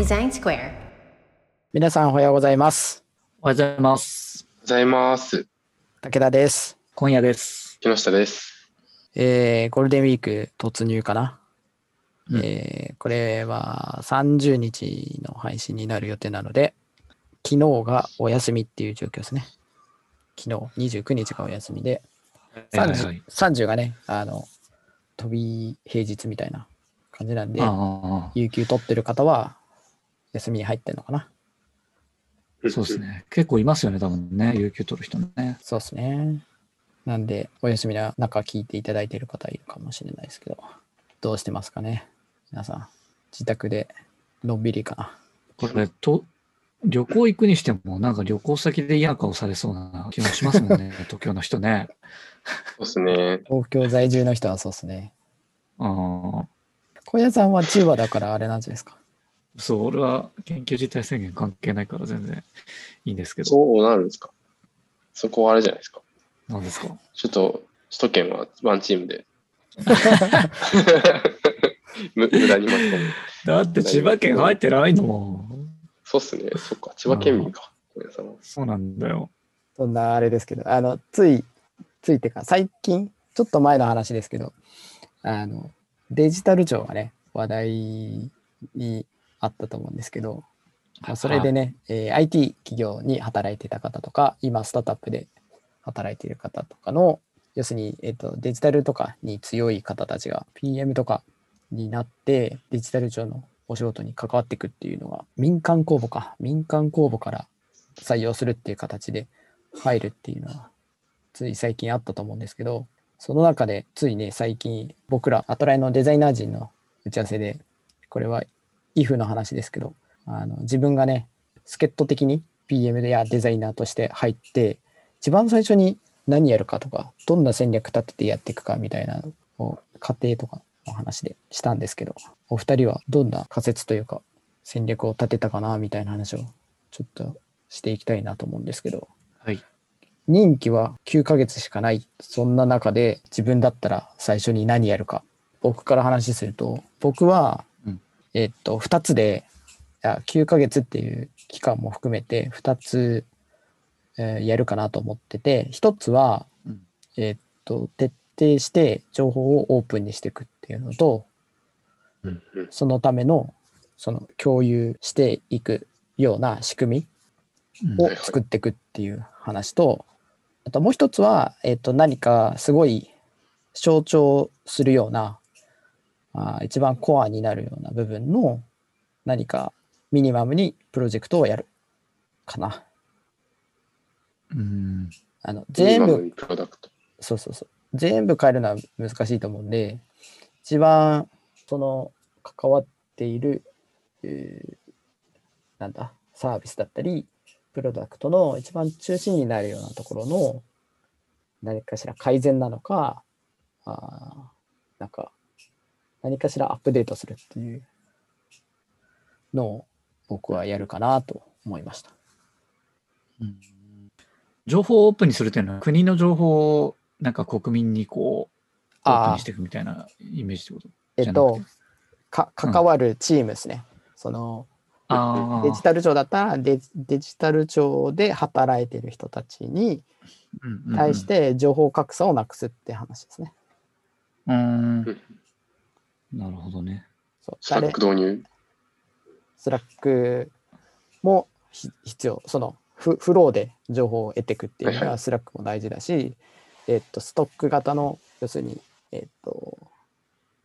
Design Square. 皆さんおはようございます。おはようございます。ございます。武田です。今夜です。木下です。えー、ゴールデンウィーク突入かな。うんえーこれは30日の配信になる予定なので、昨日がお休みっていう状況ですね。昨日29日がお休みで、はいはい 30, はい30がね、あの、飛び平日みたいな感じなんで、有給取ってる方は休みに入ってんのかな。そうです。ね。結構いますよね、多分ね。有給取る人ね。そうですね。なんで、お休みな中聞いていただいている方いるかもしれないですけど、どうしてますかね皆さん、自宅でのんびりかな。これ、と、旅行行くにしても、なんか旅行先で嫌な顔されそうな気もしますもんね、東京の人ね。そうですね。東京在住の人はそうですね。ああ、小屋さんは千葉だからあれなんじゃないですか。そう、俺は緊急事態宣言関係ないから全然いいんですけど。そうなるんですか？そこはあれじゃないですか？なんですか？ちょっと、首都圏はワンチームで。む無駄に巻き込む。だって千葉県入ってないのもん。そうっすね。そっか。千葉県民か。そうなんだよ。そんなあれですけど、あの、つい、ついてか、最近、ちょっと前の話ですけど、あの、デジタル庁がね、話題にあったと思うんですけど、まあ、それでね、えー IT 企業に働いてた方とか、今スタートアップで働いている方とかの、要するに、えっとデジタルとかに強い方たちが PM とかになって、デジタル庁のお仕事に関わっていくっていうのが、民間公募か、民間公募から採用するっていう形で入るっていうのは、つい最近あったと思うんですけど、その中でついね、最近僕ら、アトライのデザイナー陣の打ち合わせで、これは if の話ですけど、あの自分がね、助っ人的に PM やデザイナーとして入って、一番最初に何やるかとか、どんな戦略立ててやっていくかみたいなのを、過程とかの話でしたんですけど、お二人はどんな仮説というか、戦略を立てたかなみたいな話をちょっとしていきたいなと思うんですけど、はい。任期は9ヶ月しかない。そんな中で自分だったら最初に何やるか。僕から話すると、僕は、うんえっと、2つで、いや9ヶ月っていう期間も含めて2つ、えーやるかなと思ってて、1つは、うん。えっと、徹底して情報をオープンにしていくっていうのと、うんうん。そのための、その共有していくような仕組みうん。を作っていくっていう話と、あともう一つは、えっと何かすごい象徴するようなあー一番コアになるような部分の何かミニマムにプロジェクトをやるかな。うん。あの全部。そうそうそう。全部変えるのは難しいと思うんで、一番その関わっている、えーなんだ、サービスだったり、プロダクトの一番中心になるようなところの何かしら改善なのか、あーなんか何かしらアップデートするっていうのを僕はやるかなと思いました。うん。情報をオープンにするっていうのは、国の情報をなんか国民にこう、オープンあにしていくみたいなイメージってこと？えっとか関わるチームですね。そのあデジタル庁だったらデジデジタル庁で働いてる人たちにル対し、て情報格差をなくすって話ですね。うんうんうんうんなるほどね。そうスラッ誰？ク導入？Slack もひ必要。そのフフローで情報を得ていくっていうのはいはは Slack も大事だし、えっとストック型の要するに、えっと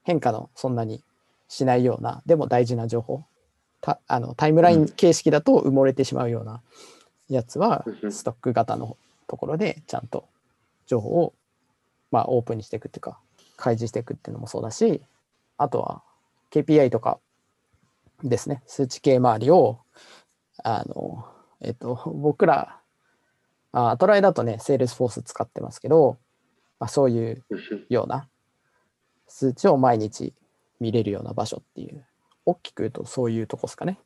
変化のそんなにしないようなでも大事な情報たあのタイムライン形式だと埋もれてしまうようなやつはうんうんストック型のところでちゃんと情報をまあオープンにしていくっていうか開示していくっていうのもそうだしあとは KPI とかですね。数値系周りをあのえっと僕らあアトライだとね Salesforce 使ってますけど、まあ、そういうような数値を毎日見れるような場所っていう大きく言うとそういうとこですかね。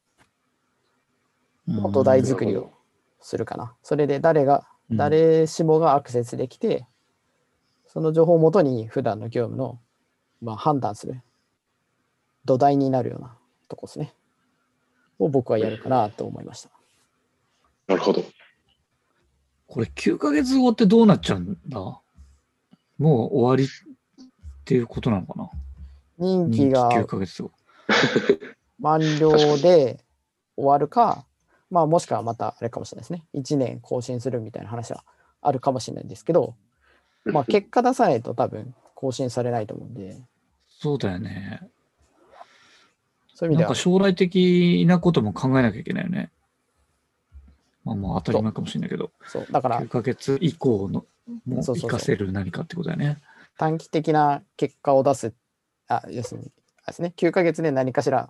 土台作りをするかな。それで誰がうん。誰しもがアクセスできて、その情報をもとに普段の業務の、まあ、判断する土台になるようなとこですね。を僕はやるかなと思いました。なるほど。これ9ヶ月後ってどうなっちゃうんだ？もう終わりっていうことなのかな？任期任期9がヶ月後。満了で終わるか、まあもしくはまたあれかもしれないですね。1年更新するみたいな話はあるかもしれないんですけど、まあ結果出さないと多分更新されないと思うんで、そうだよね。そういう意味では。なんか、将来的なことも考えなきゃいけないよね。まあまあ当たり前かもしれないけど、そう、だから。9ヶ月以降のもそうそうそう。活かせる何かってことだよね。短期的な結果を出す、あ、要するに、あれですね、9ヶ月で何かしら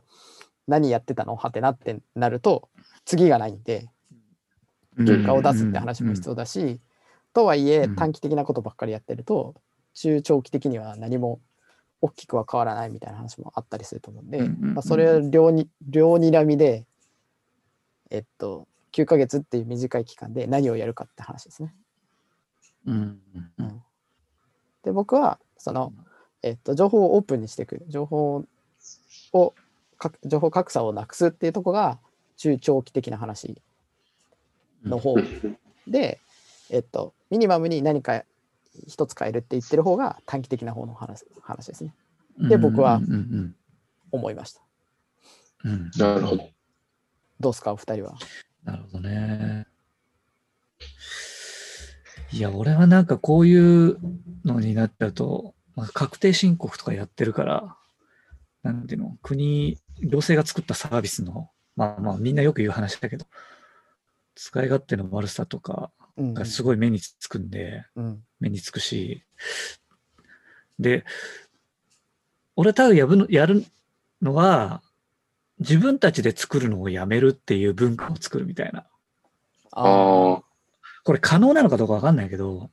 何やってたの？はてなってなると、次がないんで、結果を出すって話も必要だし、とはいえうん。短期的なことばっかりやってると、中長期的には何も大きくは変わらないみたいな話もあったりすると思うんで、まあ、それを両に両にらみで、えっと、9ヶ月っていう短い期間で何をやるかって話ですね。うんうんで僕はその、えっと、情報をオープンにしていく情報をか情報格差をなくすっていうところが中長期的な話の方で、えっと、ミニマムに何か一つ変えるって言ってる方が短期的な方の話話ですね。で僕は思いました。うんうんなるほど。どうですか、お二人は？なるほどね。いや、俺はなんかこういうのになっちゃうと、まあ、確定申告とかやってるから、なんていうの、国、行政が作ったサービスの、まあまあみんなよく言う話だけど、使い勝手の悪さとかうんがすごい目につくんで、うん目につくし、で、俺多分やぶのやるのは、自分たちで作るのをやめるっていう文化を作るみたいな。あああ。これ可能なのかどうかわかんないけど、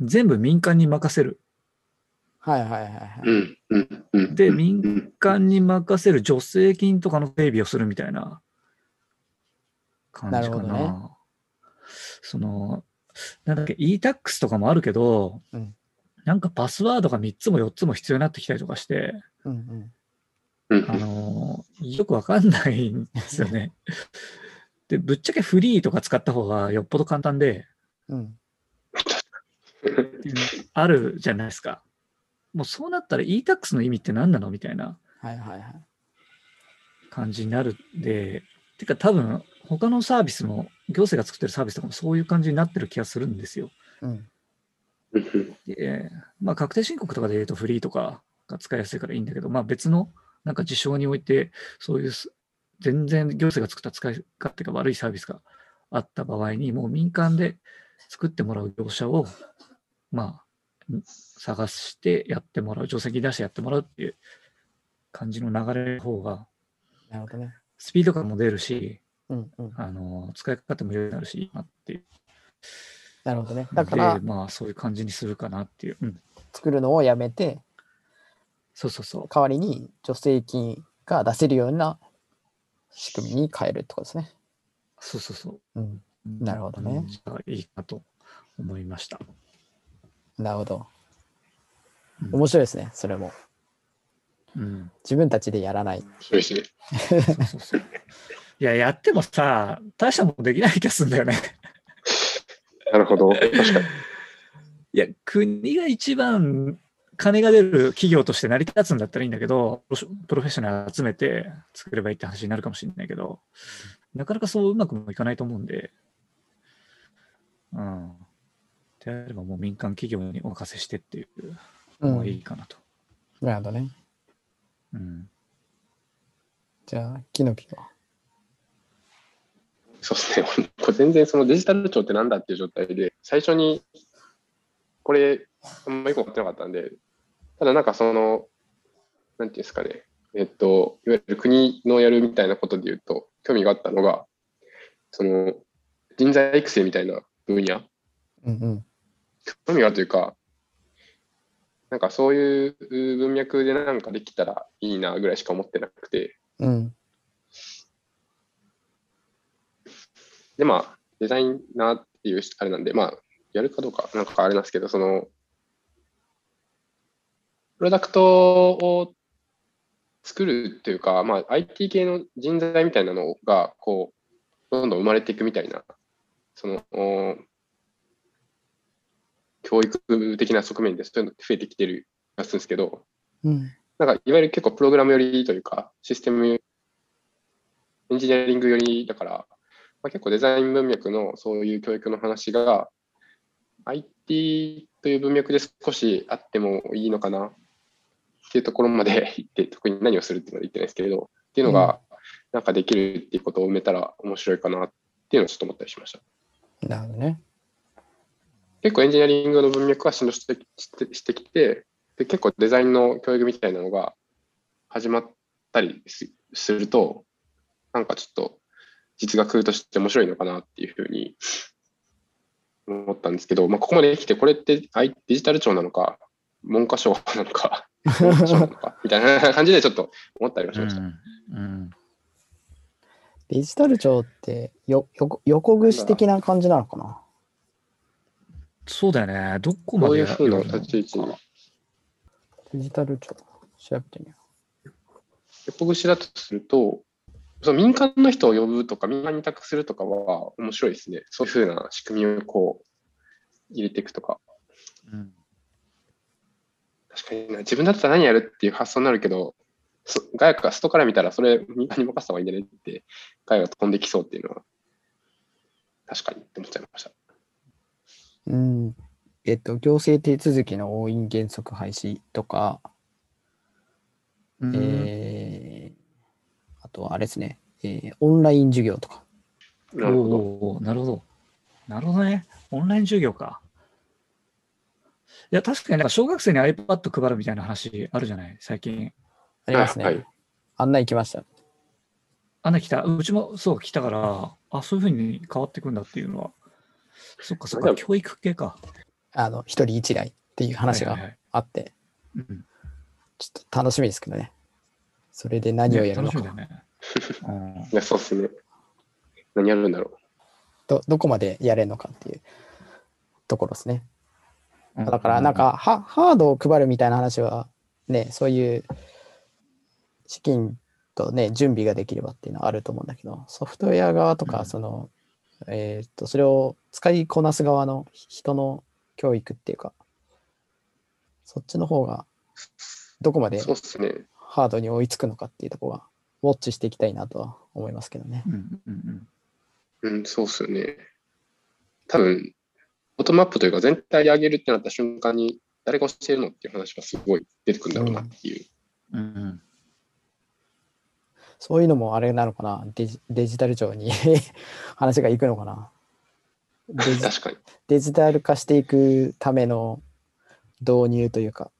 全部民間に任せる。あ、はいはいはいはい。うん。うん。うん。で、うん民間に任せる助成金とかの整備をするみたいな感じかな。なるほどねその、なんだっけ、e-tax とかもあるけど、うんなんかパスワードが3つも4つも必要になってきたりとかして、うんうんうんあのよくわかんないんですよね。で、ぶっちゃけフリーとか使った方がよっぽど簡単で、うんあるじゃないですか。もうそうなったら e-tax の意味って何なの？みたいなはいはいはい。感じになるんで、てか多分他のサービスも、行政が作ってるサービスとかもそういう感じになってる気がするんですよ。うんうんで、まあ確定申告とかで言うとフリーとかが使いやすいからいいんだけど、まあ別のなんか事象において、そういうす全然行政が作った使い勝手が悪いサービスがあった場合に、もう民間で作ってもらう業者を、まあ、ん探してやってもらう、定石出してやってもらうっていう感じの流れの方が、なるほどね。スピード感も出るし、うんうん。あの使い方も良くなるし、いいなっていう。なるほどね。だからで、まあそういう感じにするかなっていう。うん、作るのをやめて、そうそうそう。代わりに助成金が出せるような仕組みに変えるってことですね。そうそうそう。うん。なるほどねうんじゃあいいかと思いました。なるほど。うん面白いですね、それも。うん。自分たちでやらない。そうですね。そうそうそう。いや、やってもさ、大したもんできない気がするんだよね。なるほど。確かに。いや、国が一番金が出る企業として成り立つんだったらいいんだけど、プロフェッショナル集めて作ればいいって話になるかもしれないけど、なかなかそううまくもいかないと思うんで、うん。であればもう民間企業にお任せしてっていううん。のがいいかなと。なるほどね。うん。じゃあ、キノピは？そうですね。俺 これ全然そのデジタル庁ってなんだっていう状態で、最初にこれ、あんまよく分かってなかったんで、ただなんかその、なんていうんですかね、えっと、いわゆる国のやるみたいなことで言うと、興味があったのが、その、人材育成みたいな分野、うんうん。興味があるというか、なんかそういう文脈でなんかできたらいいなぐらいしか思ってなくて、うん。で、まあ、デザイナーっていうあれなんで、まあ、やるかどうか、なんかあれなんですけど、その、プロダクトを作るというか、まあ、IT 系の人材みたいなのが、こう、どんどん生まれていくみたいな、その、お教育的な側面でそういうのって増えてきてる気がするんですけど、うん。なんか、いわゆる結構プログラム寄りというか、システム、エンジニアリング寄りだから、まあ、結構デザイン文脈のそういう教育の話が、IT という文脈で少しあってもいいのかなっていうところまで 行って、特に何をするっていうのは言ってないですけれど、っていうのが、なんかできるっていうことを埋めたら面白いかなっていうのをちょっと思ったりしました。なるほどね。結構エンジニアリングの文脈は進出してしてきてで、結構デザインの教育みたいなのが始まったりすすると、なんかちょっと実学として面白いのかなっていうふうに思ったんですけど、まあ、ここまで来て、これってあいデジタル庁なのか、文科省なのか、文科省なのかみたいな感じでちょっと思ったりもしました。うん。デジタル庁ってよ横横串的な感じなのかな？そうだよね。どこまでどういうふうなやるの立ち位置に？デジタル庁。調べてみよ横串だとすると、その民間の人を呼ぶとか、民間に委託するとかは面白いですね。そういうふうな仕組みをこう入れていくとか。うん確かにな、自分だったら何やるっていう発想になるけど、そ外部が外から見たらそれ民間に任せた方がいいんじゃねって、外部が飛んできそうっていうのは、確かにって思っちゃいました。う。うん。えっと、行政手続きの押印原則廃止とか、うんえーあとはあれですね、えーオンライン授業とか。なるほど。なるほど。なるほどね。オンライン授業か。いや、確かになんか小学生に iPad 配るみたいな話あるじゃない、最近。ありますね。はいはい案内来ました。あんな来た？うちもそう来たから、あ、そういうふうに変わっていくんだっていうのは。そっかそっか、教育系か。あの、一人一台っていう話がはいはいはいあって、うんちょっと楽しみですけどね。それで何をやるのか。ね楽しみだね。うんいや、そうっすね。何やるんだろど、どこまでやれるのかっていうところですね。うんだから、なんか、ハハードを配るみたいな話は、ね、そういう資金とね、準備ができればっていうのはあると思うんだけど、ソフトウェア側とか、うんその、えーっと、それを使いこなす側の人の教育っていうか、そっちの方が、どこまう。でそうっすね。ハードに追いつくのかっていうところは、ウォッチしていきたいなとは思いますけどね。うんうんうん、そうっすよね。多分、ボトムアップというか全体で上げるってなった瞬間に、誰が教えるのっていう話がすごい出てくるんだろうなっていう。うんうんうんそういうのもあれなのかな、デジデジタル庁に 話がいくのかな？確かに。デジタル化していくための導入というか、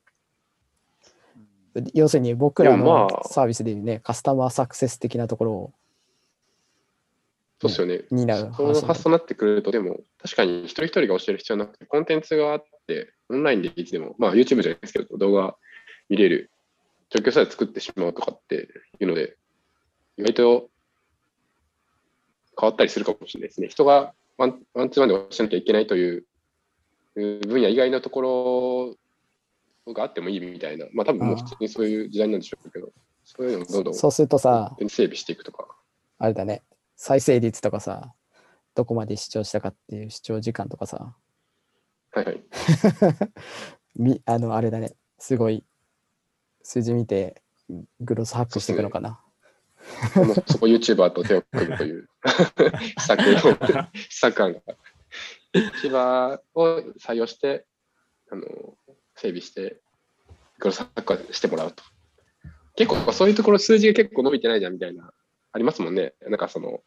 要するに僕らのあサービスでいうね、カスタマーサクセス的なところをそうっすよね。担うその発想になってくると、でも、確かに一人一人が教える必要なくて、コンテンツがあって、オンラインでいつでも、まあ YouTube じゃないですけど、動画見れる状況さえ作ってしまうとかっていうので、意外と変わったりするかもしれないですね。人がワンワンツーワンで教えなきゃいけないという分野以外のところがあってもいいみたいな、まあ多分もう普通にそういう時代なんでしょうけど、そういうのもどんどんそうするとさ、整備していくとか。あれだね、再生率とかさ、どこまで視聴したかっていう視聴時間とかさ、はいはい。みあの、あれだね、すごい数字見てグロスハックしていくのかな。そこ YouTuber と手を組むという施策を、施策案が。YouTuber を採用して、あの、整備して、グロスハックしてもらうと。結構そういうところ数字が結構伸びてないじゃんみたいな、ありますもんね。なんかその、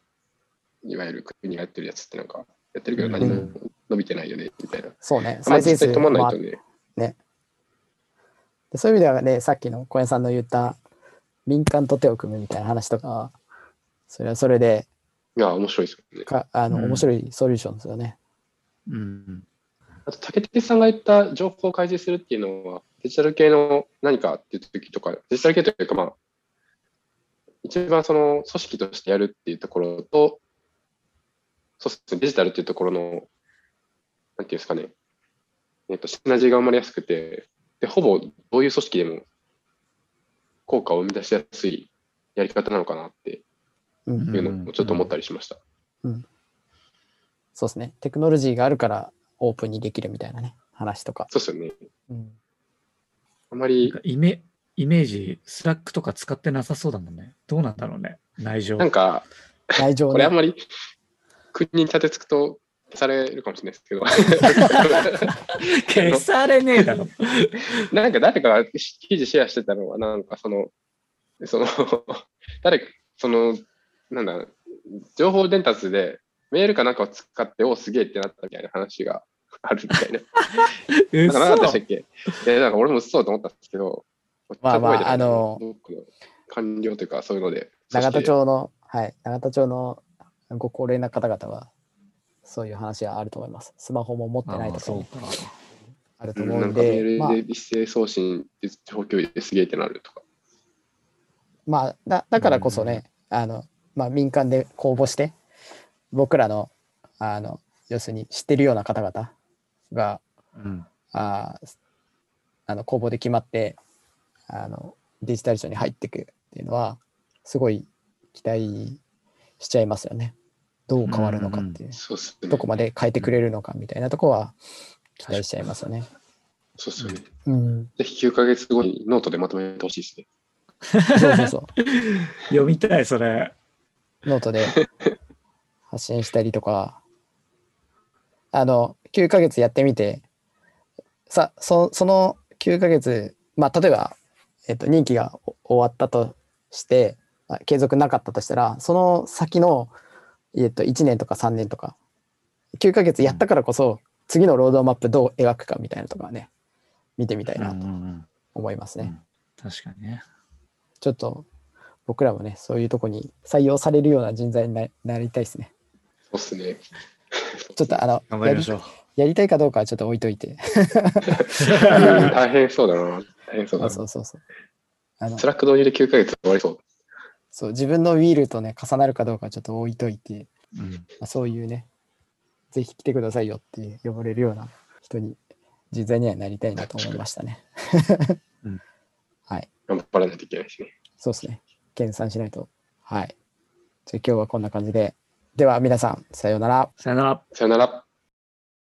いわゆる国がやってるやつってなんか、やってるけど何も伸びてないよね、みたいな。そうね、再生数実際止まんなもあいとね。でそういう意味ではね、さっきの小屋さんの言った民間と手を組むみたいな話とか、それはそれでいや、面白いですよね。かあの、うん面白いソリューションですよね。うんあと、竹手さんが言った情報を開示するっていうのは、デジタル系の何かっていう時とか、デジタル系というか、まあ、一番その組織としてやるっていうところと、そうですね、デジタルっていうところの、なんていうんですかね、えっと、シナジーが生まれやすくて、で、ほぼどういう組織でも、効果を生み出しやすいやり方なのかなってうんいうのもちょっと思ったりしました。そうですね。テクノロジーがあるからオープンにできるみたいなね、話とか。そうですよね。うん、なんあまりか、イメイメージ、スラックとか使ってなさそうだもんね。どうなんだろうね。内情。なんか、内情ね。これあんまり国に立てつくと消されるかもしれないですけど、消されねえだろ。なんか誰かが記事シェアしてたのは、なんかその、その、誰か、その、なんだ、情報伝達でメールかなんかを使って、おすげえってなったみたいな話があるみたいな。なんかなかったっけ？いや、なんか俺もそうと思ったんですけど、まあまああのどっかの官僚というかそういうので。永田町の、はい、永田町のご高齢な方々は、そういう話はあると思います。スマホも持ってないとか。あるとうん思うんなんかメーで、まあルで一斉送信、情報共有ですげえってなるとか。まあ、だだからこそね、あの、まあ、民間で公募して、僕らの、あの、要するに知ってるような方々が、うん。あーあの公募で決まってあのデジタル庁に入っていくっていうのはすごい期待しちゃいますよね。どう変わるのかっていう、そうっすね。どこまで変えてくれるのかみたいなとこは期待しちゃいますよね。そうっすよね。うん、ぜひ9ヶ月後にノートでまとめてほしいですね。そうそうそう。読みたい、それ。ノートで発信したりとか、あの、9ヶ月やってみて、さ、そその9ヶ月、まあ、例えば、えっと、任期がお終わったとして、まあ継続なかったとしたら、その先の、えっと、1年とか3年とか、9ヶ月やったからこそ、次のロードマップどう描くかみたいなとかね、見てみたいなとうんうんうん思いますね。うん確かにね。ちょっと、僕らもね、そういうとこに採用されるような人材にななりたいですね。そうっすね。ちょっとあのやり頑張りましょう。やりたいかどうかはちょっと置いといて。大変そうだな。大変そうだな。そうそうそう。あの Slack 導入で9ヶ月終わりそう。そう自分の will とね、重なるかどうかはちょっと置いといて、うんまあ、そういうね、ぜひ来てくださいよって呼ばれるような人に、実在にはなりたいなと思いましたね。うんはい。頑張らないといけないですね。そうですね。研鑽しないと。はい。じゃあ今日はこんな感じで。では皆さん、さようなら。さよなら。さよなら。